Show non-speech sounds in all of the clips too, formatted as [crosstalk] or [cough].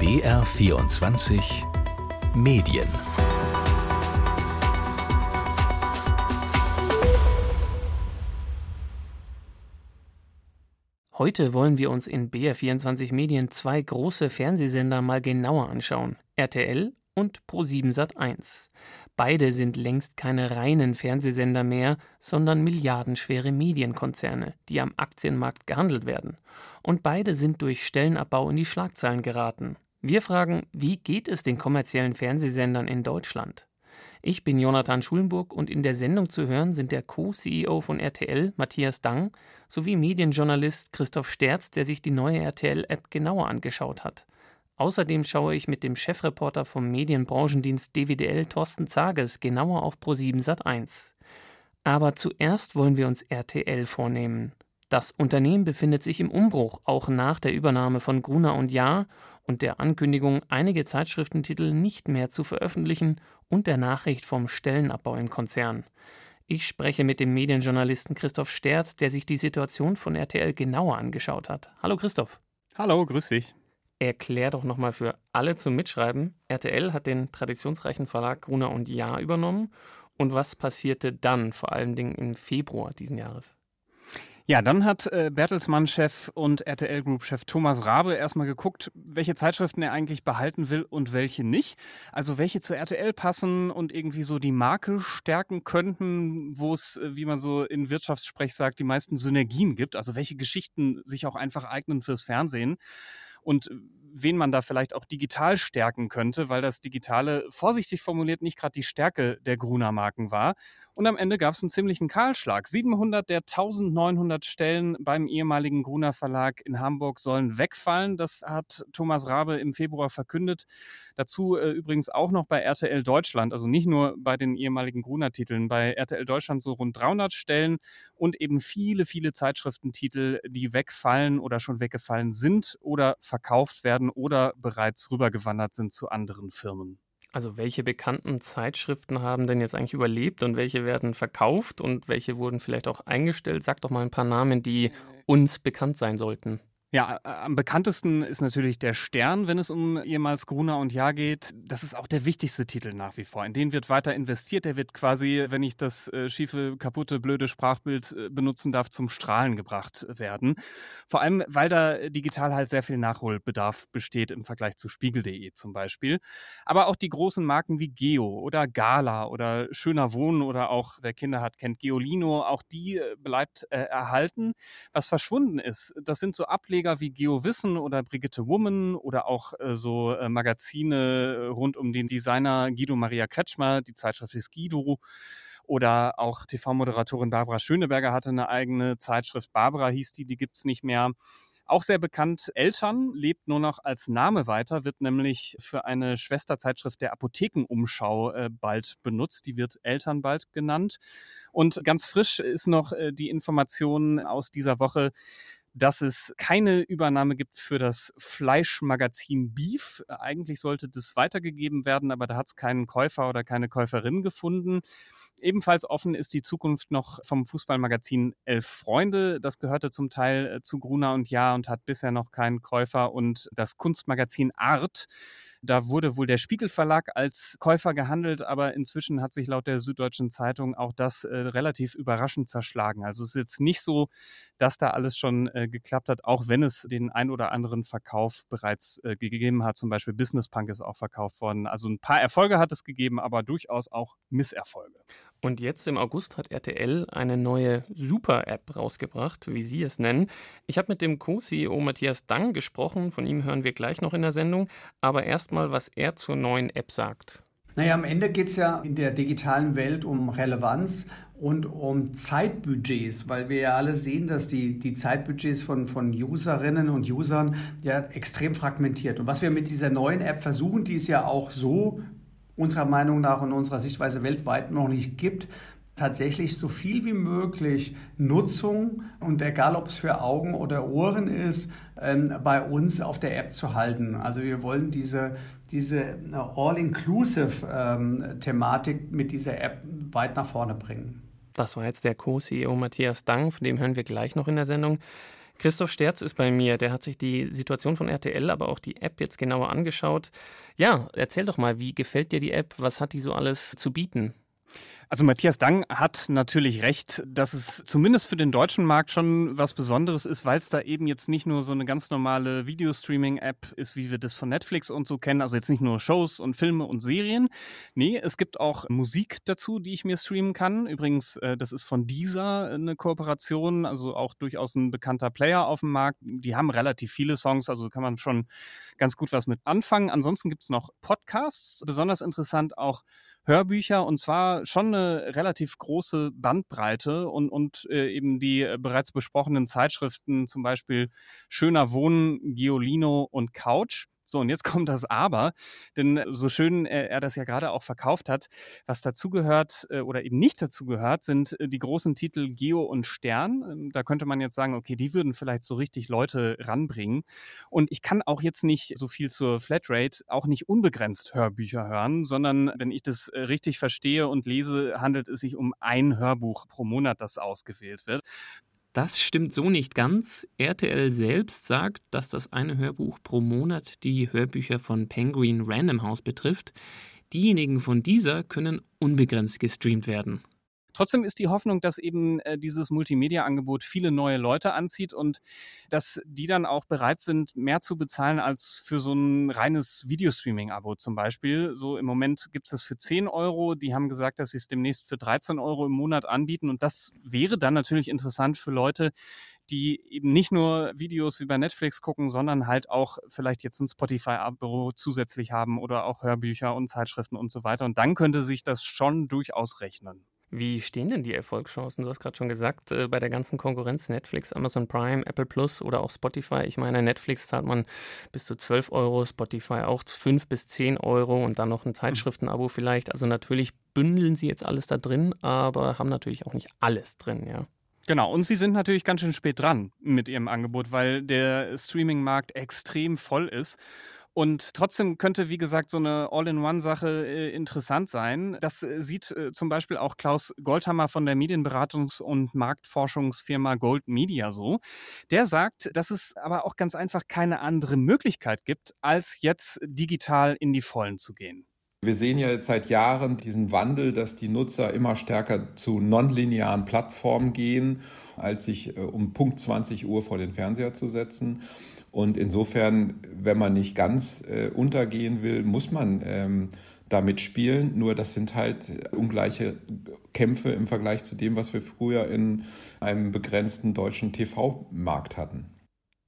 BR24 Medien Heute wollen wir uns in BR24 Medien zwei große Fernsehsender mal genauer anschauen: RTL und Pro7 Sat1. Beide sind längst keine reinen Fernsehsender mehr, sondern milliardenschwere Medienkonzerne, die am Aktienmarkt gehandelt werden. Und beide sind durch Stellenabbau in die Schlagzeilen geraten. Wir fragen, wie geht es den kommerziellen Fernsehsendern in Deutschland? Ich bin Jonathan Schulenburg und in der Sendung zu hören sind der Co-CEO von RTL, Matthias Dang, sowie Medienjournalist Christoph Sterz, der sich die neue RTL-App genauer angeschaut hat. Außerdem schaue ich mit dem Chefreporter vom Medienbranchendienst DWDL Thorsten Zages genauer auf Pro7 Sat1. Aber zuerst wollen wir uns RTL vornehmen. Das Unternehmen befindet sich im Umbruch, auch nach der Übernahme von Gruner und Jahr und der Ankündigung, einige Zeitschriftentitel nicht mehr zu veröffentlichen und der Nachricht vom Stellenabbau im Konzern. Ich spreche mit dem Medienjournalisten Christoph Sterz, der sich die Situation von RTL genauer angeschaut hat. Hallo Christoph. Hallo, grüß dich. Erklär doch nochmal für alle zum Mitschreiben. RTL hat den traditionsreichen Verlag Gruner und Jahr übernommen. Und was passierte dann, vor allen Dingen im Februar diesen Jahres? Ja, dann hat äh, Bertelsmann-Chef und RTL Group-Chef Thomas Rabe erstmal geguckt, welche Zeitschriften er eigentlich behalten will und welche nicht. Also welche zu RTL passen und irgendwie so die Marke stärken könnten, wo es, äh, wie man so in Wirtschaftssprech sagt, die meisten Synergien gibt. Also welche Geschichten sich auch einfach eignen fürs Fernsehen und wen man da vielleicht auch digital stärken könnte, weil das Digitale vorsichtig formuliert nicht gerade die Stärke der Gruner-Marken war. Und am Ende gab es einen ziemlichen Kahlschlag. 700 der 1900 Stellen beim ehemaligen Gruner Verlag in Hamburg sollen wegfallen. Das hat Thomas Rabe im Februar verkündet. Dazu äh, übrigens auch noch bei RTL Deutschland, also nicht nur bei den ehemaligen Gruner-Titeln, bei RTL Deutschland so rund 300 Stellen und eben viele, viele Zeitschriftentitel, die wegfallen oder schon weggefallen sind oder verkauft werden oder bereits rübergewandert sind zu anderen Firmen. Also welche bekannten Zeitschriften haben denn jetzt eigentlich überlebt und welche werden verkauft und welche wurden vielleicht auch eingestellt? Sag doch mal ein paar Namen, die äh. uns bekannt sein sollten. Ja, am bekanntesten ist natürlich der Stern, wenn es um ehemals Gruner und Jahr geht. Das ist auch der wichtigste Titel nach wie vor. In den wird weiter investiert. Der wird quasi, wenn ich das äh, schiefe, kaputte, blöde Sprachbild äh, benutzen darf, zum Strahlen gebracht werden. Vor allem, weil da digital halt sehr viel Nachholbedarf besteht im Vergleich zu spiegel.de zum Beispiel. Aber auch die großen Marken wie Geo oder Gala oder Schöner Wohnen oder auch, wer Kinder hat, kennt Geolino, auch die äh, bleibt äh, erhalten. Was verschwunden ist, das sind so Ableger Ableger wie GeoWissen oder Brigitte Woman oder auch äh, so äh, Magazine äh, rund um den Designer Guido Maria Kretschmer, die Zeitschrift ist Guido. Oder auch TV-Moderatorin Barbara Schöneberger hatte eine eigene Zeitschrift. Barbara hieß die, die gibt es nicht mehr. Auch sehr bekannt, Eltern lebt nur noch als Name weiter, wird nämlich für eine Schwesterzeitschrift der Apothekenumschau äh, bald benutzt. Die wird Eltern bald genannt. Und ganz frisch ist noch äh, die Information aus dieser Woche, dass es keine Übernahme gibt für das Fleischmagazin Beef. Eigentlich sollte das weitergegeben werden, aber da hat es keinen Käufer oder keine Käuferin gefunden. Ebenfalls offen ist die Zukunft noch vom Fußballmagazin Elf Freunde. Das gehörte zum Teil äh, zu Gruner und Ja und hat bisher noch keinen Käufer. Und das Kunstmagazin Art da wurde wohl der Spiegel Verlag als Käufer gehandelt, aber inzwischen hat sich laut der Süddeutschen Zeitung auch das äh, relativ überraschend zerschlagen. Also es ist jetzt nicht so, dass da alles schon äh, geklappt hat, auch wenn es den ein oder anderen Verkauf bereits äh, gegeben hat. Zum Beispiel Business Punk ist auch verkauft worden. Also ein paar Erfolge hat es gegeben, aber durchaus auch Misserfolge. Und jetzt im August hat RTL eine neue Super-App rausgebracht, wie Sie es nennen. Ich habe mit dem Co-CEO Matthias Dang gesprochen, von ihm hören wir gleich noch in der Sendung. Aber erstmal, was er zur neuen App sagt. Naja, am Ende geht es ja in der digitalen Welt um Relevanz und um Zeitbudgets, weil wir ja alle sehen, dass die, die Zeitbudgets von, von Userinnen und Usern ja extrem fragmentiert. Und was wir mit dieser neuen App versuchen, die ist ja auch so unserer Meinung nach und unserer Sichtweise weltweit noch nicht gibt, tatsächlich so viel wie möglich Nutzung und egal ob es für Augen oder Ohren ist, ähm, bei uns auf der App zu halten. Also wir wollen diese, diese äh, All-Inclusive-Thematik ähm, mit dieser App weit nach vorne bringen. Das war jetzt der Co-CEO Matthias Dang, von dem hören wir gleich noch in der Sendung. Christoph Sterz ist bei mir. Der hat sich die Situation von RTL, aber auch die App jetzt genauer angeschaut. Ja, erzähl doch mal, wie gefällt dir die App? Was hat die so alles zu bieten? Also Matthias Dang hat natürlich recht, dass es zumindest für den deutschen Markt schon was Besonderes ist, weil es da eben jetzt nicht nur so eine ganz normale Videostreaming-App ist, wie wir das von Netflix und so kennen. Also jetzt nicht nur Shows und Filme und Serien. Nee, es gibt auch Musik dazu, die ich mir streamen kann. Übrigens, äh, das ist von dieser eine Kooperation, also auch durchaus ein bekannter Player auf dem Markt. Die haben relativ viele Songs, also kann man schon ganz gut was mit anfangen. Ansonsten gibt es noch Podcasts, besonders interessant auch Hörbücher und zwar schon eine relativ große Bandbreite und, und äh, eben die äh, bereits besprochenen Zeitschriften, zum Beispiel Schöner Wohnen, Giolino und Couch. So, und jetzt [laughs] kommt das Aber, denn so schön er, er das ja gerade auch verkauft hat, was dazugehört äh, oder eben nicht dazugehört, sind äh, die großen Titel Geo und Stern. Ähm, da könnte man jetzt sagen, okay, die würden vielleicht so richtig Leute ranbringen. Und ich kann auch jetzt nicht so viel zur Flatrate, auch nicht unbegrenzt Hörbücher hören, sondern wenn ich das äh, richtig verstehe und lese, handelt es sich um ein Hörbuch pro Monat, das ausgewählt wird. Das stimmt so nicht ganz. RTL selbst sagt, dass das eine Hörbuch pro Monat die Hörbücher von Penguin Random House betrifft. Diejenigen von dieser können unbegrenzt gestreamt werden. Trotzdem ist die Hoffnung, dass eben äh, dieses Multimedia-Angebot viele neue Leute anzieht und dass die dann auch bereit sind, mehr zu bezahlen als für so ein reines Videostreaming-Abo zum Beispiel. So im Moment gibt es das für 10 Euro. Die haben gesagt, dass sie es demnächst für 13 Euro im Monat anbieten. Und das wäre dann natürlich interessant für Leute, die eben nicht nur Videos wie bei Netflix gucken, sondern halt auch vielleicht jetzt ein Spotify-Abo zusätzlich haben oder auch Hörbücher und Zeitschriften und so weiter. Und dann könnte sich das schon durchaus rechnen. Wie stehen denn die Erfolgschancen? Du hast gerade schon gesagt, äh, bei der ganzen Konkurrenz Netflix, Amazon Prime, Apple Plus oder auch Spotify. Ich meine, Netflix zahlt man bis zu 12 Euro, Spotify auch 5 bis 10 Euro und dann noch ein Zeitschriftenabo vielleicht. Also natürlich bündeln sie jetzt alles da drin, aber haben natürlich auch nicht alles drin, ja. Genau, und sie sind natürlich ganz schön spät dran mit ihrem Angebot, weil der Streaming-Markt extrem voll ist. Und trotzdem könnte, wie gesagt, so eine All-in-One-Sache äh, interessant sein. Das äh, sieht äh, zum Beispiel auch Klaus Goldhammer von der Medienberatungs- und Marktforschungsfirma Gold Media so. Der sagt, dass es aber auch ganz einfach keine andere Möglichkeit gibt, als jetzt digital in die Vollen zu gehen. Wir sehen ja jetzt seit Jahren diesen Wandel, dass die Nutzer immer stärker zu nonlinearen Plattformen gehen, als sich äh, um Punkt 20 Uhr vor den Fernseher zu setzen. Und insofern, wenn man nicht ganz äh, untergehen will, muss man ähm, damit spielen. Nur das sind halt ungleiche Kämpfe im Vergleich zu dem, was wir früher in einem begrenzten deutschen TV-Markt hatten.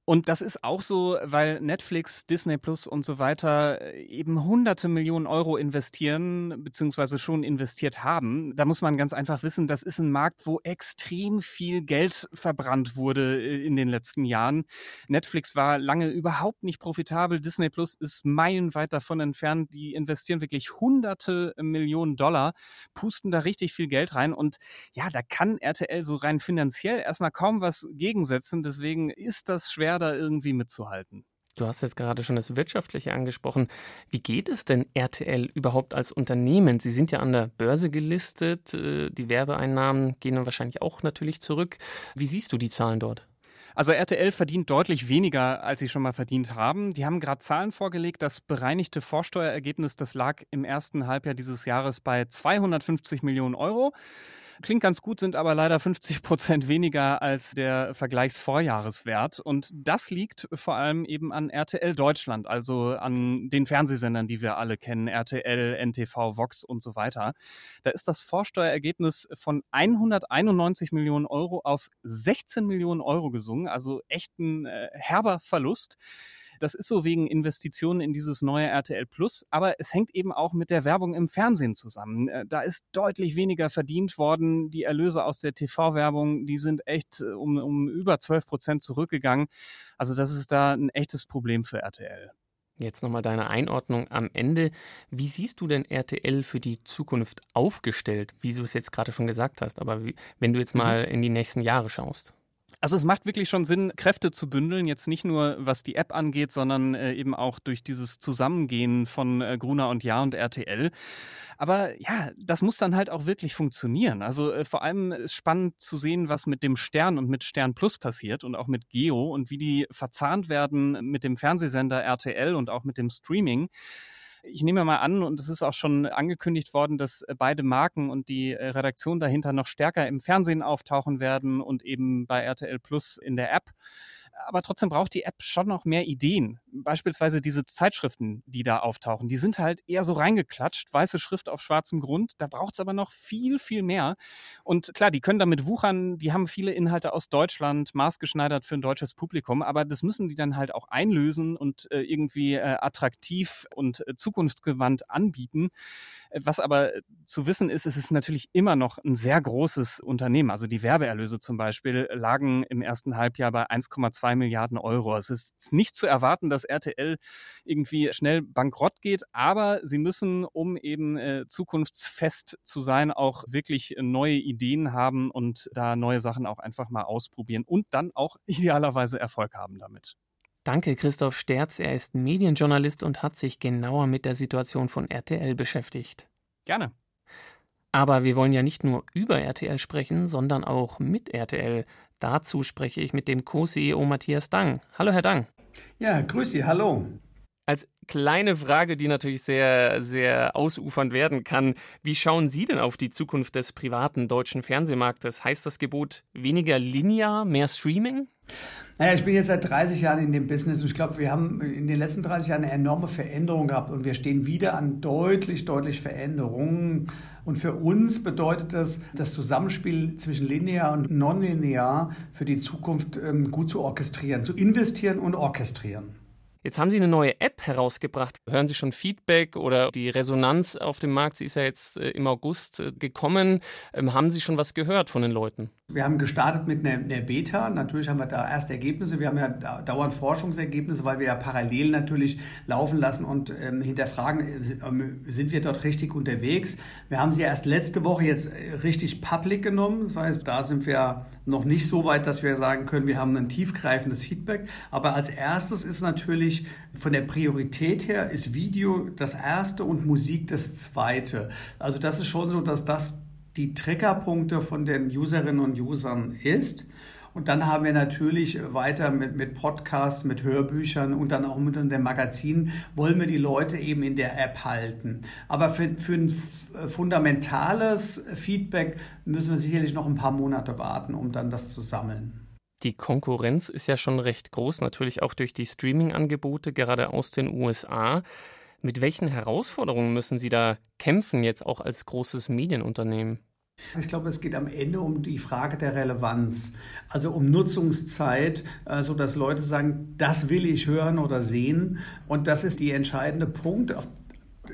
Und das ist auch so, weil Netflix, Disney Plus und so weiter äh, eben hunderte Millionen Euro investieren, beziehungsweise schon investiert haben. Da muss man ganz einfach wissen, das ist ein Markt, wo extrem viel Geld verbrannt wurde äh, in den letzten Jahren. Netflix war lange überhaupt nicht profitabel. Disney Plus ist meilenweit davon entfernt. Die investieren wirklich hunderte Millionen Dollar, pusten da richtig viel Geld rein. Und ja, da kann RTL so rein finanziell erstmal kaum was gegensetzen. Deswegen ist das schwer schwer, da irgendwie mitzuhalten. Du hast jetzt gerade schon das Wirtschaftliche angesprochen. Wie geht es denn RTL überhaupt als Unternehmen? Sie sind ja an der Börse gelistet. Äh, die Werbeeinnahmen gehen dann wahrscheinlich auch natürlich zurück. Wie siehst du die Zahlen dort? Also RTL verdient deutlich weniger, als sie schon mal verdient haben. Die haben gerade Zahlen vorgelegt. Das bereinigte Vorsteuerergebnis, das lag im ersten Halbjahr dieses Jahres bei 250 Millionen Euro. Klingt ganz gut, sind aber leider 50 Prozent weniger als der Vergleichsvorjahreswert. Und das liegt vor allem eben an RTL Deutschland, also an den Fernsehsendern, die wir alle kennen, RTL, NTV, Vox und so weiter. Da ist das Vorsteuerergebnis von 191 Millionen Euro auf 16 Millionen Euro gesungen, also echt ein äh, herber Verlust. Das ist so wegen Investitionen in dieses neue RTL Plus, aber es hängt eben auch mit der Werbung im Fernsehen zusammen. Äh, da ist deutlich weniger verdient worden. Die Erlöse aus der TV-Werbung, die sind echt äh, um, um über 12 Prozent zurückgegangen. Also das ist da ein echtes Problem für RTL. Jetzt nochmal deine Einordnung am Ende. Wie siehst du denn RTL für die Zukunft aufgestellt, wie du es jetzt gerade schon gesagt hast, aber wie, wenn du jetzt mhm. mal in die nächsten Jahre schaust? Also es macht wirklich schon Sinn, Kräfte zu bündeln, jetzt nicht nur was die App angeht, sondern äh, eben auch durch dieses Zusammengehen von äh, Gruner und Ja und RTL. Aber ja, das muss dann halt auch wirklich funktionieren. Also äh, vor allem ist spannend zu sehen, was mit dem Stern und mit Stern Plus passiert und auch mit Geo und wie die verzahnt werden mit dem Fernsehsender RTL und auch mit dem Streaming. Ich nehme mal an, und es ist auch schon angekündigt worden, dass äh, beide Marken und die äh, Redaktion dahinter noch stärker im Fernsehen auftauchen werden und eben bei RTL Plus in der App aber trotzdem braucht die App schon noch mehr Ideen. Beispielsweise diese Zeitschriften, die da auftauchen, die sind halt eher so reingeklatscht, weiße Schrift auf schwarzem Grund. Da braucht es aber noch viel, viel mehr. Und klar, die können damit wuchern, die haben viele Inhalte aus Deutschland, maßgeschneidert für ein deutsches Publikum, aber das müssen die dann halt auch einlösen und äh, irgendwie äh, attraktiv und äh, zukunftsgewandt anbieten. Was aber zu wissen ist, es ist natürlich immer noch ein sehr großes Unternehmen. Also die Werbeerlöse zum Beispiel lagen im ersten Halbjahr bei 1,2 Milliarden Euro. Es ist nicht zu erwarten, dass RTL irgendwie schnell bankrott geht, aber sie müssen, um eben äh, zukunftsfest zu sein, auch wirklich neue Ideen haben und da neue Sachen auch einfach mal ausprobieren und dann auch [laughs] idealerweise Erfolg haben damit. Danke, Christoph Sterz. Er ist Medienjournalist und hat sich genauer mit der Situation von RTL beschäftigt. Gerne. Aber wir wollen ja nicht nur über RTL sprechen, sondern auch mit RTL. Dazu spreche ich mit dem Co-CEO Matthias Dang. Hallo, Herr Dang. Ja, grüß Sie, hallo. Als kleine Frage, die natürlich sehr, sehr ausufernd werden kann, wie schauen Sie denn auf die Zukunft des privaten deutschen Fernsehmarktes? Heißt das Gebot weniger linear, mehr Streaming? Naja, ich bin jetzt seit 30 Jahren in dem Business und ich glaube, wir haben in den letzten 30 Jahren eine enorme Veränderung gehabt und wir stehen wieder an deutlich, deutlich Veränderungen. Und für uns bedeutet das, das Zusammenspiel zwischen linear und nonlinear für die Zukunft ähm, gut zu orchestrieren, zu investieren und orchestrieren. Jetzt haben Sie eine neue App herausgebracht. Hören Sie schon Feedback oder die Resonanz auf dem Markt? Sie ist ja jetzt äh, im August äh, gekommen. Ähm, haben Sie schon was gehört von den Leuten? Wir haben gestartet mit einer, einer, Beta. Natürlich haben wir da erste Ergebnisse. Wir haben ja dauernd Forschungsergebnisse, weil wir ja parallel natürlich laufen lassen und ähm, hinterfragen, äh, sind wir dort richtig unterwegs. Wir haben sie erst letzte Woche jetzt richtig public genommen. Das heißt, da sind wir noch nicht so weit, dass wir sagen können, wir haben ein tiefgreifendes Feedback. Aber als erstes ist natürlich von der Priorität her ist Video das erste und Musik das zweite. Also das ist schon so, dass das die Triggerpunkte von den Userinnen und Usern ist. Und dann haben wir natürlich weiter mit, mit Podcasts, mit Hörbüchern und dann auch mit den Magazinen, wollen wir die Leute eben in der App halten. Aber für, für ein fundamentales Feedback müssen wir sicherlich noch ein paar Monate warten, um dann das zu sammeln. Die Konkurrenz ist ja schon recht groß, natürlich auch durch die Streaming-Angebote, gerade aus den USA. Mit welchen Herausforderungen müssen Sie da kämpfen, jetzt auch als großes Medienunternehmen? Ich glaube, es geht am Ende um die Frage der Relevanz, also um Nutzungszeit, äh, so dass Leute sagen, das will ich hören oder sehen. Und das ist der entscheidende Punkt, auf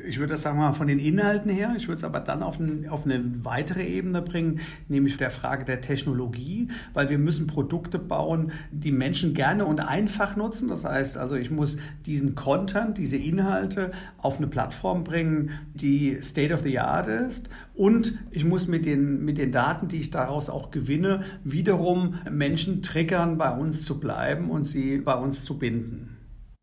ich würde das sagen mal von den Inhalten her, ich würde es aber dann auf, ein, auf, eine weitere Ebene bringen, nämlich der Frage der Technologie, weil wir müssen Produkte bauen, die Menschen gerne und einfach nutzen. Das heißt also, ich muss diesen Content, diese Inhalte auf eine Plattform bringen, die State of the Art ist und ich muss mit den, mit den Daten, die ich daraus auch gewinne, wiederum Menschen triggern, bei uns zu bleiben und sie bei uns zu binden.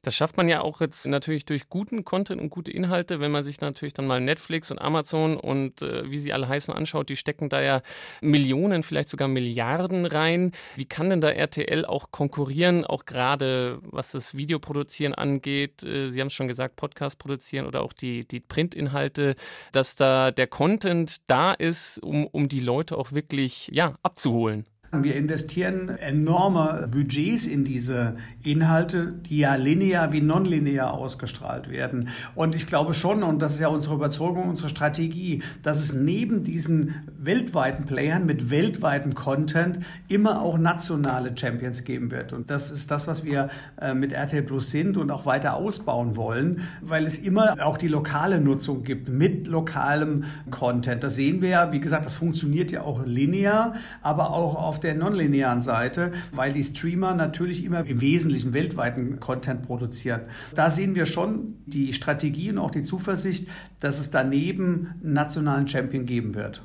Das schafft man ja auch jetzt natürlich durch guten Content und gute Inhalte, wenn man sich natürlich dann mal Netflix und Amazon und äh, wie sie alle heißen anschaut, die stecken da ja Millionen, vielleicht sogar Milliarden rein. Wie kann denn da RTL auch konkurrieren, auch gerade was das Videoproduzieren angeht? Äh, sie haben es schon gesagt, Podcast produzieren oder auch die, die Printinhalte, dass da der Content da ist, um, um die Leute auch wirklich ja, abzuholen. Wir investieren enorme Budgets in diese Inhalte, die ja linear wie nonlinear ausgestrahlt werden. Und ich glaube schon, und das ist ja unsere Überzeugung, unsere Strategie, dass es neben diesen weltweiten Playern mit weltweitem Content immer auch nationale Champions geben wird. Und das ist das, was wir äh, mit RTL Plus sind und auch weiter ausbauen wollen, weil es immer auch die lokale Nutzung gibt mit lokalem Content. Das sehen wir ja, wie gesagt, das funktioniert ja auch linear, aber auch auf der der nonlinearen Seite, weil die Streamer natürlich immer im Wesentlichen weltweiten Content produzieren. Da sehen wir schon die Strategie und auch die Zuversicht, dass es daneben einen nationalen Champion geben wird.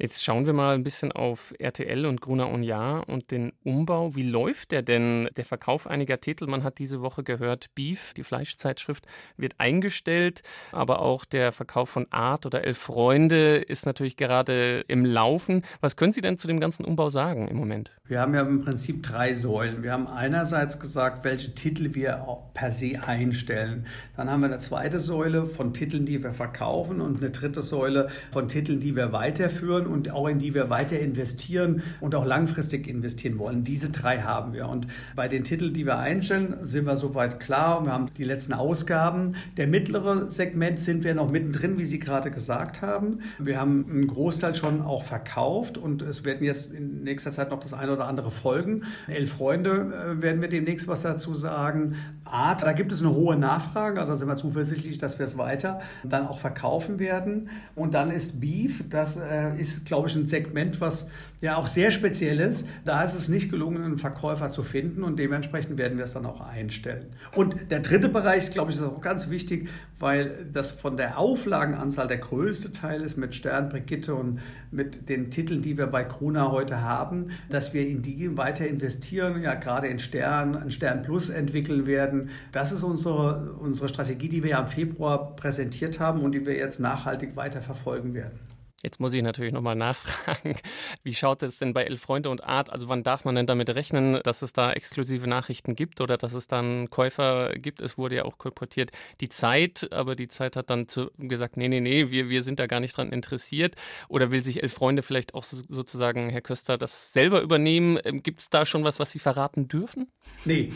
Jetzt schauen wir mal ein bisschen auf RTL und Gruner und Jahr und den Umbau. Wie läuft der denn? Der Verkauf einiger Titel, man hat diese Woche gehört, Beef, die Fleischzeitschrift, wird eingestellt, aber auch der Verkauf von Art oder Elf Freunde ist natürlich gerade im Laufen. Was können Sie denn zu dem ganzen Umbau sagen im Moment? Wir haben ja im Prinzip drei Säulen. Wir haben einerseits gesagt, welche Titel wir per se einstellen. Dann haben wir eine zweite Säule von Titeln, die wir verkaufen und eine dritte Säule von Titeln, die wir weiterführen und auch in die wir weiter investieren und auch langfristig investieren wollen. Diese drei haben wir. Und bei den Titeln, die wir einstellen, sind wir soweit klar. Wir haben die letzten Ausgaben. Der mittlere Segment sind wir noch mittendrin, wie Sie gerade gesagt haben. Wir haben einen Großteil schon auch verkauft und es werden jetzt in nächster Zeit noch das eine oder andere folgen. Elf Freunde äh, werden wir demnächst was dazu sagen. Art, da gibt es eine hohe Nachfrage, da sind wir zuversichtlich, dass wir es weiter dann auch verkaufen werden. Und dann ist Beef, das äh, glaube ich, ein Segment, was ja auch sehr speziell ist. Da ist es nicht gelungen, einen Verkäufer zu finden und dementsprechend werden wir es dann auch einstellen. Und der dritte Bereich, glaube ich, ist auch ganz wichtig, weil das von der Auflagenanzahl der größte Teil ist mit Stern, Brigitte und mit den Titeln, die wir bei Krona heute haben, dass wir in die weiter investieren, ja gerade in Stern, ein Stern Plus entwickeln werden. Das ist unsere, unsere Strategie, die wir ja im Februar präsentiert haben und die wir jetzt nachhaltig weiter verfolgen werden. Jetzt muss ich natürlich nochmal nachfragen, [laughs] wie schaut es denn bei Elf Freunde und Art? Also wann darf man denn damit rechnen, dass es da exklusive Nachrichten gibt oder dass es dann Käufer gibt? Es wurde ja auch kolportiert die Zeit, aber die Zeit hat dann zu, gesagt, nee, nee, nee, wir, wir sind da gar nicht dran interessiert. Oder will sich Elf Freunde vielleicht auch so, sozusagen, Herr Köster, das selber übernehmen? Ähm, gibt es da schon was, was Sie verraten dürfen? Nee,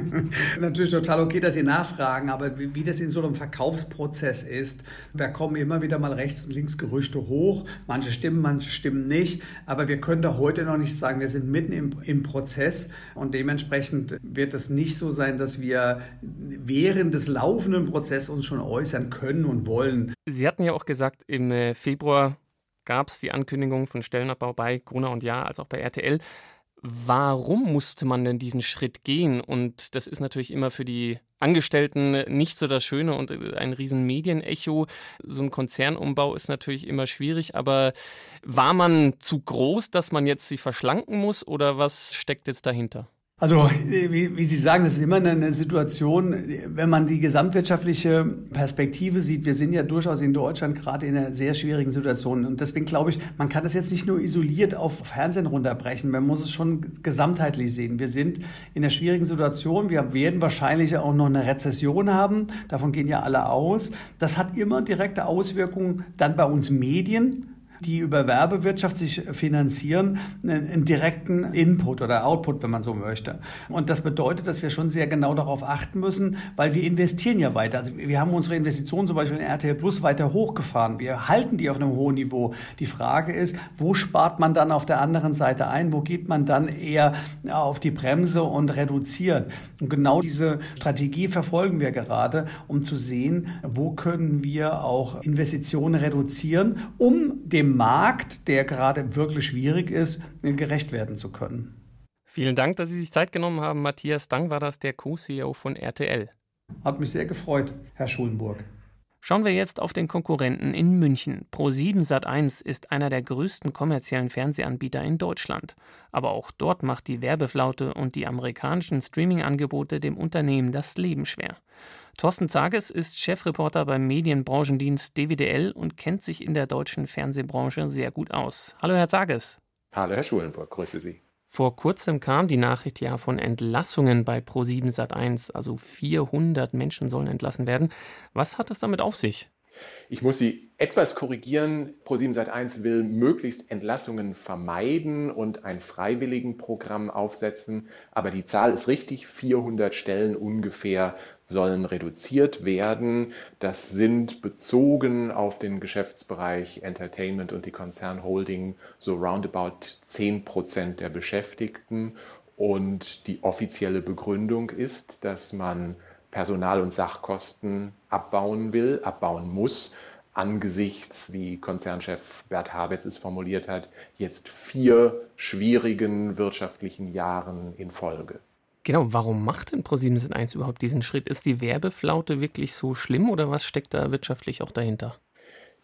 [laughs] natürlich total okay, dass Sie nachfragen, aber wie, wie das in so einem Verkaufsprozess ist, da kommen immer wieder mal rechts und links Gerüchte hoch hoch. Manche stimmen, manche stimmen nicht. Aber wir können da heute noch nicht sagen, wir sind mitten im, im Prozess und dementsprechend wird es nicht so sein, dass wir während des laufenden Prozesses uns schon äußern können und wollen. Sie hatten ja auch gesagt, im äh, Februar gab es die Ankündigung von Stellenabbau bei Gruner und Ja als auch bei RTL. Warum musste man denn diesen Schritt gehen? Und das ist natürlich immer für die Angestellten nicht so das Schöne und ein riesen Medienecho. So ein Konzernumbau ist natürlich immer schwierig, aber war man zu groß, dass man jetzt sich verschlanken muss oder was steckt jetzt dahinter? Also, wie, wie, Sie sagen, das ist immer eine Situation, wenn man die gesamtwirtschaftliche Perspektive sieht. Wir sind ja durchaus in Deutschland gerade in einer sehr schwierigen Situation. Und deswegen glaube ich, man kann das jetzt nicht nur isoliert auf Fernsehen runterbrechen. Man muss es schon gesamtheitlich sehen. Wir sind in einer schwierigen Situation. Wir werden wahrscheinlich auch noch eine Rezession haben. Davon gehen ja alle aus. Das hat immer direkte Auswirkungen dann bei uns Medien die über Werbewirtschaft sich finanzieren, einen direkten Input oder Output, wenn man so möchte. Und das bedeutet, dass wir schon sehr genau darauf achten müssen, weil wir investieren ja weiter. Also wir haben unsere Investitionen zum Beispiel in RTL Plus weiter hochgefahren. Wir halten die auf einem hohen Niveau. Die Frage ist, wo spart man dann auf der anderen Seite ein? Wo geht man dann eher auf die Bremse und reduziert? Und genau diese Strategie verfolgen wir gerade, um zu sehen, wo können wir auch Investitionen reduzieren, um dem Markt, der gerade wirklich schwierig ist, gerecht werden zu können. Vielen Dank, dass Sie sich Zeit genommen haben. Matthias Dang war das, der Co-CEO von RTL. Hat mich sehr gefreut, Herr Schulenburg. Schauen wir jetzt auf den Konkurrenten in München. Pro7 Sat1 ist einer der größten kommerziellen Fernsehanbieter in Deutschland. Aber auch dort macht die Werbeflaute und die amerikanischen Streaming-Angebote dem Unternehmen das Leben schwer. Thorsten Zages ist Chefreporter beim Medienbranchendienst DWDL und kennt sich in der deutschen Fernsehbranche sehr gut aus. Hallo, Herr Zages. Hallo, Herr Schulenburg, grüße Sie. Vor kurzem kam die Nachricht ja von Entlassungen bei Pro7 Sat1, also 400 Menschen sollen entlassen werden. Was hat es damit auf sich? Ich muss Sie etwas korrigieren. Pro7 Sat1 will möglichst Entlassungen vermeiden und ein Freiwilligenprogramm aufsetzen. Aber die Zahl ist richtig. 400 Stellen ungefähr sollen reduziert werden. Das sind bezogen auf den Geschäftsbereich Entertainment und die Konzernholding so roundabout 10 Prozent der Beschäftigten. Und die offizielle Begründung ist, dass man Personal- und Sachkosten abbauen will, abbauen muss, angesichts, wie Konzernchef Bert Habetz es formuliert hat, jetzt vier schwierigen wirtschaftlichen Jahren in Folge. Genau, warum macht denn ProSiebenSat.1 überhaupt diesen Schritt? Ist die Werbeflaute wirklich so schlimm oder was steckt da wirtschaftlich auch dahinter?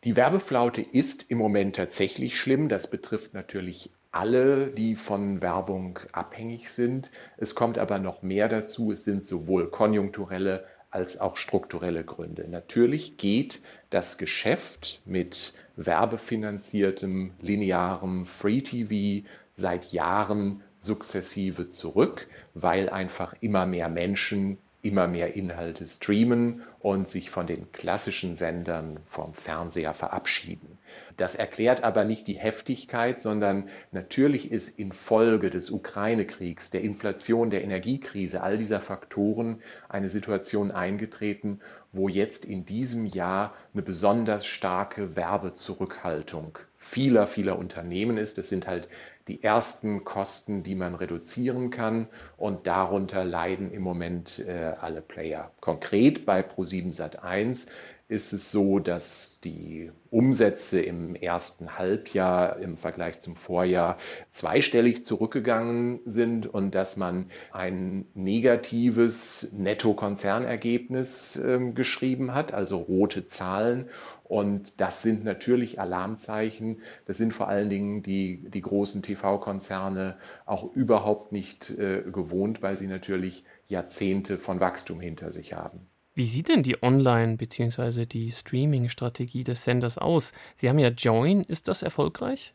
Die Werbeflaute ist im Moment tatsächlich schlimm. Das betrifft natürlich alle, die von Werbung abhängig sind. Es kommt aber noch mehr dazu. Es sind sowohl konjunkturelle als auch strukturelle Gründe. Natürlich geht das Geschäft mit werbefinanziertem, linearem Free TV seit Jahren sukzessive zurück, weil einfach immer mehr Menschen immer mehr Inhalte streamen und sich von den klassischen Sendern vom Fernseher verabschieden. Das erklärt aber nicht die Heftigkeit, sondern natürlich ist infolge des Ukraine-Kriegs, der Inflation, der Energiekrise, all dieser Faktoren eine Situation eingetreten, wo jetzt in diesem Jahr eine besonders starke Werbezurückhaltung vieler, vieler Unternehmen ist. Das sind halt die ersten Kosten, die man reduzieren kann. Und darunter leiden im Moment äh, alle Player. Konkret bei Pro7 Sat1 ist es so, dass die Umsätze im ersten Halbjahr im Vergleich zum Vorjahr zweistellig zurückgegangen sind und dass man ein negatives Nettokonzernergebnis äh, geschrieben hat, also rote Zahlen. Und das sind natürlich Alarmzeichen. Das sind vor allen Dingen die, die großen TV-Konzerne auch überhaupt nicht äh, gewohnt, weil sie natürlich Jahrzehnte von Wachstum hinter sich haben. Wie sieht denn die Online- bzw. die Streaming-Strategie des Senders aus? Sie haben ja Join, ist das erfolgreich?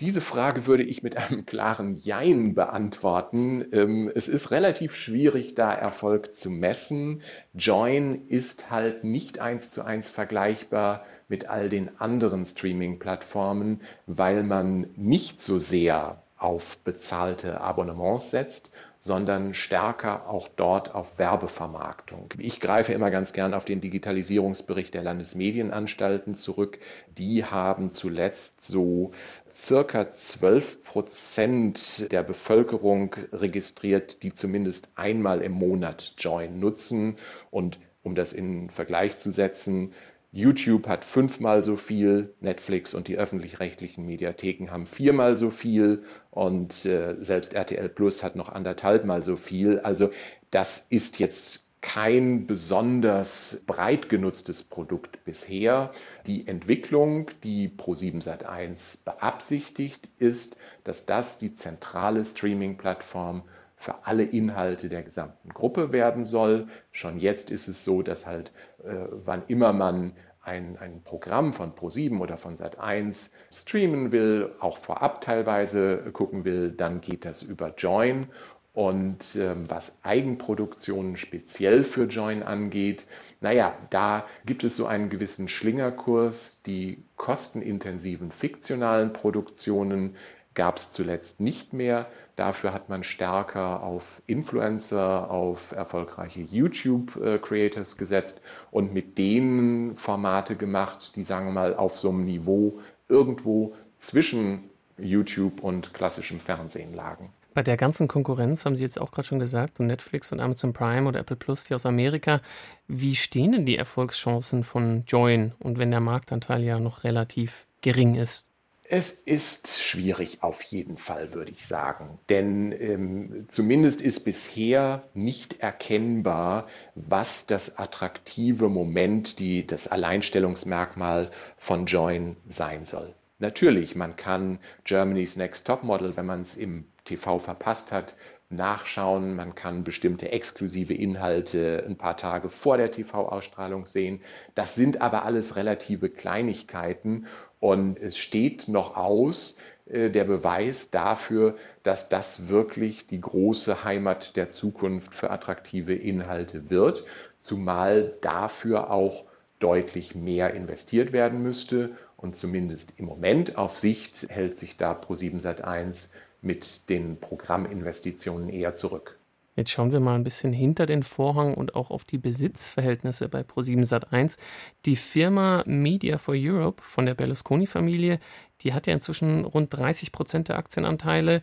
Diese Frage würde ich mit einem klaren Jein beantworten. Ähm, es ist relativ schwierig, da Erfolg zu messen. Join ist halt nicht eins zu eins vergleichbar mit all den anderen Streaming-Plattformen, weil man nicht so sehr auf bezahlte Abonnements setzt, sondern stärker auch dort auf Werbevermarktung. Ich greife immer ganz gern auf den Digitalisierungsbericht der Landesmedienanstalten zurück. Die haben zuletzt so circa 12 Prozent der Bevölkerung registriert, die zumindest einmal im Monat Join nutzen. Und um das in Vergleich zu setzen, YouTube hat fünfmal so viel, Netflix und die öffentlich-rechtlichen Mediatheken haben viermal so viel und äh, selbst RTL Plus hat noch anderthalbmal so viel. Also das ist jetzt kein besonders breit genutztes Produkt bisher. Die Entwicklung, die Pro7 Sat1 beabsichtigt, ist, dass das die zentrale Streaming-Plattform für alle Inhalte der gesamten Gruppe werden soll. Schon jetzt ist es so, dass halt, äh, wann immer man ein, ein Programm von Pro7 oder von Sat1 streamen will, auch vorab teilweise gucken will, dann geht das über Join. Und ähm, was Eigenproduktionen speziell für Join angeht, naja, da gibt es so einen gewissen Schlingerkurs. Die kostenintensiven fiktionalen Produktionen gab es zuletzt nicht mehr. Dafür hat man stärker auf Influencer, auf erfolgreiche YouTube-Creators gesetzt und mit denen Formate gemacht, die, sagen wir mal, auf so einem Niveau irgendwo zwischen YouTube und klassischem Fernsehen lagen. Bei der ganzen Konkurrenz haben Sie jetzt auch gerade schon gesagt, und Netflix und Amazon Prime oder Apple Plus, die aus Amerika, wie stehen denn die Erfolgschancen von Join und wenn der Marktanteil ja noch relativ gering ist? Es ist schwierig auf jeden Fall, würde ich sagen. Denn ähm, zumindest ist bisher nicht erkennbar, was das attraktive Moment, die, das Alleinstellungsmerkmal von Join sein soll. Natürlich, man kann Germany's Next Top Model, wenn man es im TV verpasst hat, nachschauen. Man kann bestimmte exklusive Inhalte ein paar Tage vor der TV-Ausstrahlung sehen. Das sind aber alles relative Kleinigkeiten und es steht noch aus, äh, der Beweis dafür, dass das wirklich die große Heimat der Zukunft für attraktive Inhalte wird, zumal dafür auch deutlich mehr investiert werden müsste. Und zumindest im Moment auf Sicht hält sich da Pro7 Sat1 mit den Programminvestitionen eher zurück. Jetzt schauen wir mal ein bisschen hinter den Vorhang und auch auf die Besitzverhältnisse bei Pro7 Sat1. Die Firma Media for Europe von der Berlusconi-Familie, die hat ja inzwischen rund 30 Prozent der Aktienanteile.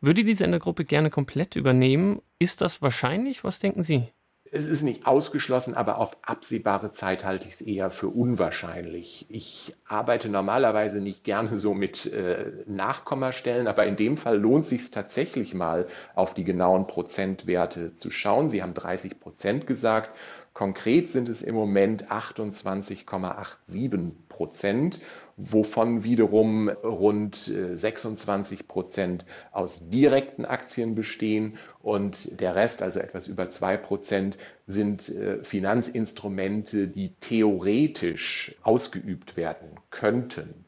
Würde die Sendergruppe gerne komplett übernehmen? Ist das wahrscheinlich? Was denken Sie? Es ist nicht ausgeschlossen, aber auf absehbare Zeit halte ich es eher für unwahrscheinlich. Ich arbeite normalerweise nicht gerne so mit äh, Nachkommastellen, aber in dem Fall lohnt es sich tatsächlich mal auf die genauen Prozentwerte zu schauen. Sie haben 30 Prozent gesagt. Konkret sind es im Moment 28,87 Prozent wovon wiederum rund 26 äh, Prozent aus direkten Aktien bestehen und der Rest, also etwas über zwei Prozent, sind äh, Finanzinstrumente, die theoretisch ausgeübt werden könnten.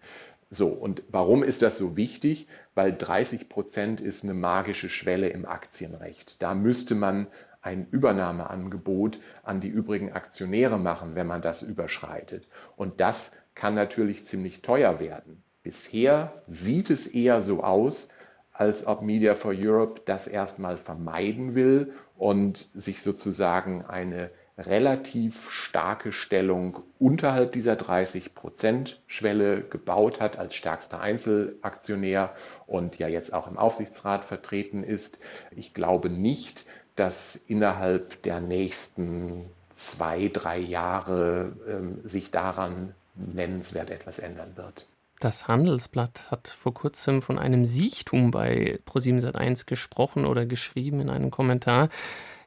So, und warum ist das so wichtig? Weil 30 Prozent ist eine magische Schwelle im Aktienrecht. Da müsste man ein Übernahmeangebot an die übrigen Aktionäre machen, wenn man das überschreitet. Und das kann natürlich ziemlich teuer werden. Bisher sieht es eher so aus, als ob Media for Europe das erstmal vermeiden will und sich sozusagen eine relativ starke Stellung unterhalb dieser 30-Prozent-Schwelle gebaut hat als stärkster Einzelaktionär und ja jetzt auch im Aufsichtsrat vertreten ist. Ich glaube nicht, dass innerhalb der nächsten zwei, drei Jahre äh, sich daran nennenswert etwas ändern wird. Das Handelsblatt hat vor kurzem von einem Siechtum bei Pro7 gesprochen oder geschrieben in einem Kommentar.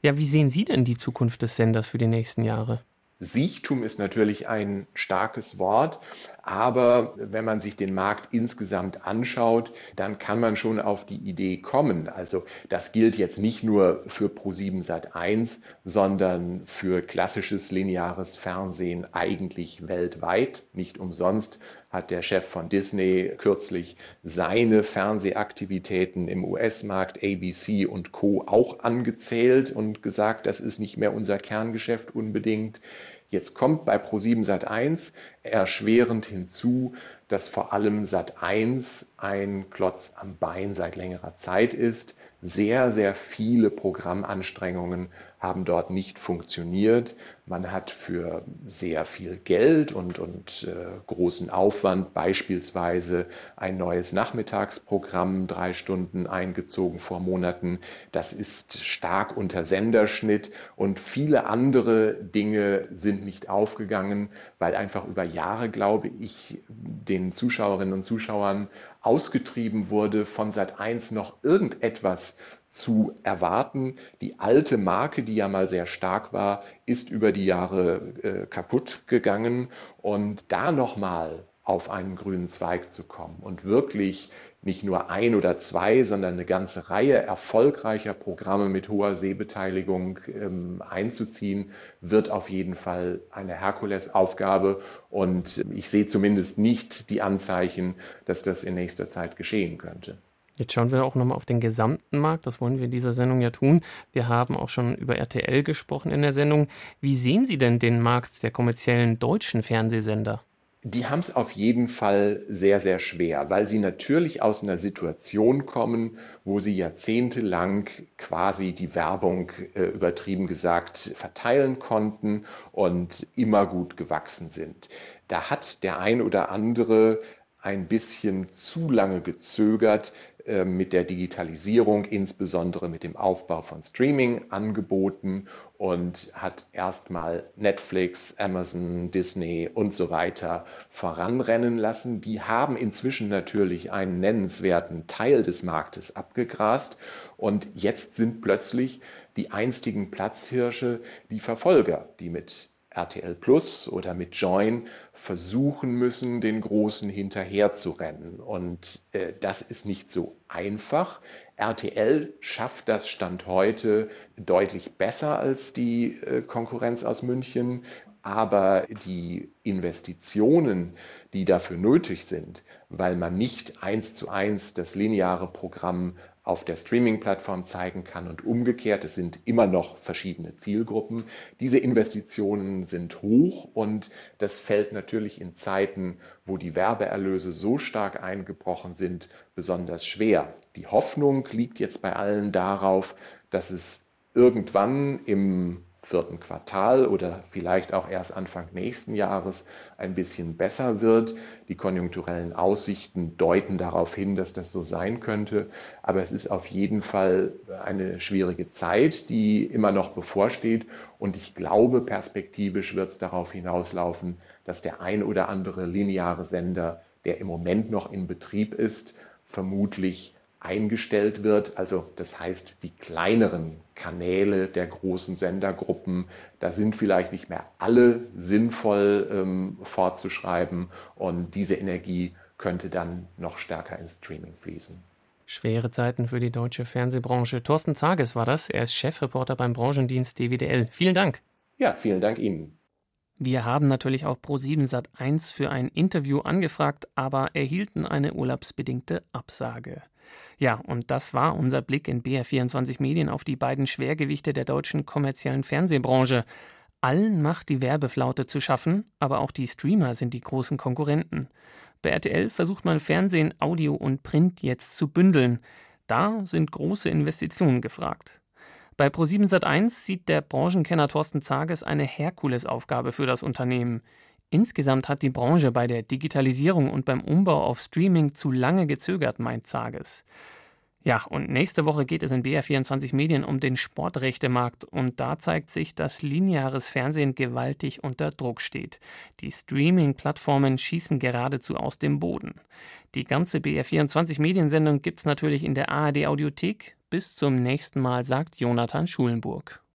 Ja, wie sehen Sie denn die Zukunft des Senders für die nächsten Jahre? Siechtum ist natürlich ein starkes Wort, aber wenn man sich den Markt insgesamt anschaut, dann kann man schon auf die Idee kommen. Also das gilt jetzt nicht nur für Pro7 Sat1, sondern für klassisches lineares Fernsehen eigentlich weltweit. Nicht umsonst hat der Chef von Disney kürzlich seine Fernsehaktivitäten im US-Markt ABC und Co auch angezählt und gesagt, das ist nicht mehr unser Kerngeschäft unbedingt. Jetzt kommt bei Pro7 Sat1 erschwerend hinzu, dass vor allem Sat1 ein Klotz am Bein seit längerer Zeit ist. Sehr, sehr viele Programmanstrengungen haben dort nicht funktioniert. Man hat für sehr viel Geld und, und äh, großen Aufwand beispielsweise ein neues Nachmittagsprogramm, drei Stunden eingezogen vor Monaten. Das ist stark unter Senderschnitt und viele andere Dinge sind nicht aufgegangen, weil einfach über Jahre, glaube ich, den Zuschauerinnen und Zuschauern ausgetrieben wurde, von Sat 1 noch irgendetwas zu erwarten. Die alte Marke, die ja mal sehr stark war, ist über die Jahre äh, kaputt gegangen. Und da nochmal auf einen grünen Zweig zu kommen und wirklich nicht nur ein oder zwei, sondern eine ganze Reihe erfolgreicher Programme mit hoher Sehbeteiligung ähm, einzuziehen, wird auf jeden Fall eine Herkulesaufgabe. Und ich sehe zumindest nicht die Anzeichen, dass das in nächster Zeit geschehen könnte. Jetzt schauen wir auch nochmal auf den gesamten Markt. Das wollen wir in dieser Sendung ja tun. Wir haben auch schon über RTL gesprochen in der Sendung. Wie sehen Sie denn den Markt der kommerziellen deutschen Fernsehsender? Die haben es auf jeden Fall sehr, sehr schwer, weil sie natürlich aus einer Situation kommen, wo sie jahrzehntelang quasi die Werbung, äh, übertrieben gesagt, verteilen konnten und immer gut gewachsen sind. Da hat der ein oder andere ein bisschen zu lange gezögert, mit der Digitalisierung, insbesondere mit dem Aufbau von Streaming-Angeboten und hat erstmal Netflix, Amazon, Disney und so weiter voranrennen lassen. Die haben inzwischen natürlich einen nennenswerten Teil des Marktes abgegrast und jetzt sind plötzlich die einstigen Platzhirsche die Verfolger, die mit RTL Plus oder mit Join versuchen müssen, den Großen hinterherzurennen. Und äh, das ist nicht so einfach. RTL schafft das Stand heute deutlich besser als die äh, Konkurrenz aus München. Aber die Investitionen, die dafür nötig sind, weil man nicht eins zu eins das lineare Programm auf der Streaming-Plattform zeigen kann und umgekehrt. Es sind immer noch verschiedene Zielgruppen. Diese Investitionen sind hoch und das fällt natürlich in Zeiten, wo die Werbeerlöse so stark eingebrochen sind, besonders schwer. Die Hoffnung liegt jetzt bei allen darauf, dass es irgendwann im vierten Quartal oder vielleicht auch erst Anfang nächsten Jahres ein bisschen besser wird. Die konjunkturellen Aussichten deuten darauf hin, dass das so sein könnte. Aber es ist auf jeden Fall eine schwierige Zeit, die immer noch bevorsteht. Und ich glaube, perspektivisch wird es darauf hinauslaufen, dass der ein oder andere lineare Sender, der im Moment noch in Betrieb ist, vermutlich eingestellt wird. Also das heißt, die kleineren Kanäle der großen Sendergruppen, da sind vielleicht nicht mehr alle sinnvoll ähm, fortzuschreiben und diese Energie könnte dann noch stärker ins Streaming fließen. Schwere Zeiten für die deutsche Fernsehbranche. Thorsten Zages war das. Er ist Chefreporter beim Branchendienst DWDL. Vielen Dank. Ja, vielen Dank Ihnen. Wir haben natürlich auch Pro7 Sat1 für ein Interview angefragt, aber erhielten eine urlaubsbedingte Absage. Ja, und das war unser Blick in BR24 Medien auf die beiden Schwergewichte der deutschen kommerziellen Fernsehbranche. Allen macht die Werbeflaute zu schaffen, aber auch die Streamer sind die großen Konkurrenten. Bei RTL versucht man Fernsehen, Audio und Print jetzt zu bündeln. Da sind große Investitionen gefragt. Bei Pro7 Sat1 sieht der Branchenkenner Thorsten Zages eine Herkulesaufgabe für das Unternehmen. Insgesamt hat die Branche bei der Digitalisierung und beim Umbau auf Streaming zu lange gezögert, meint Zages. Ja, und nächste Woche geht es in BR24 Medien um den Sportrechtemarkt und da zeigt sich, dass lineares Fernsehen gewaltig unter Druck steht. Die Streaming-Plattformen schießen geradezu aus dem Boden. Die ganze BR24 Mediensendung gibt's natürlich in der ARD Audiothek. Bis zum nächsten Mal, sagt Jonathan Schulenburg.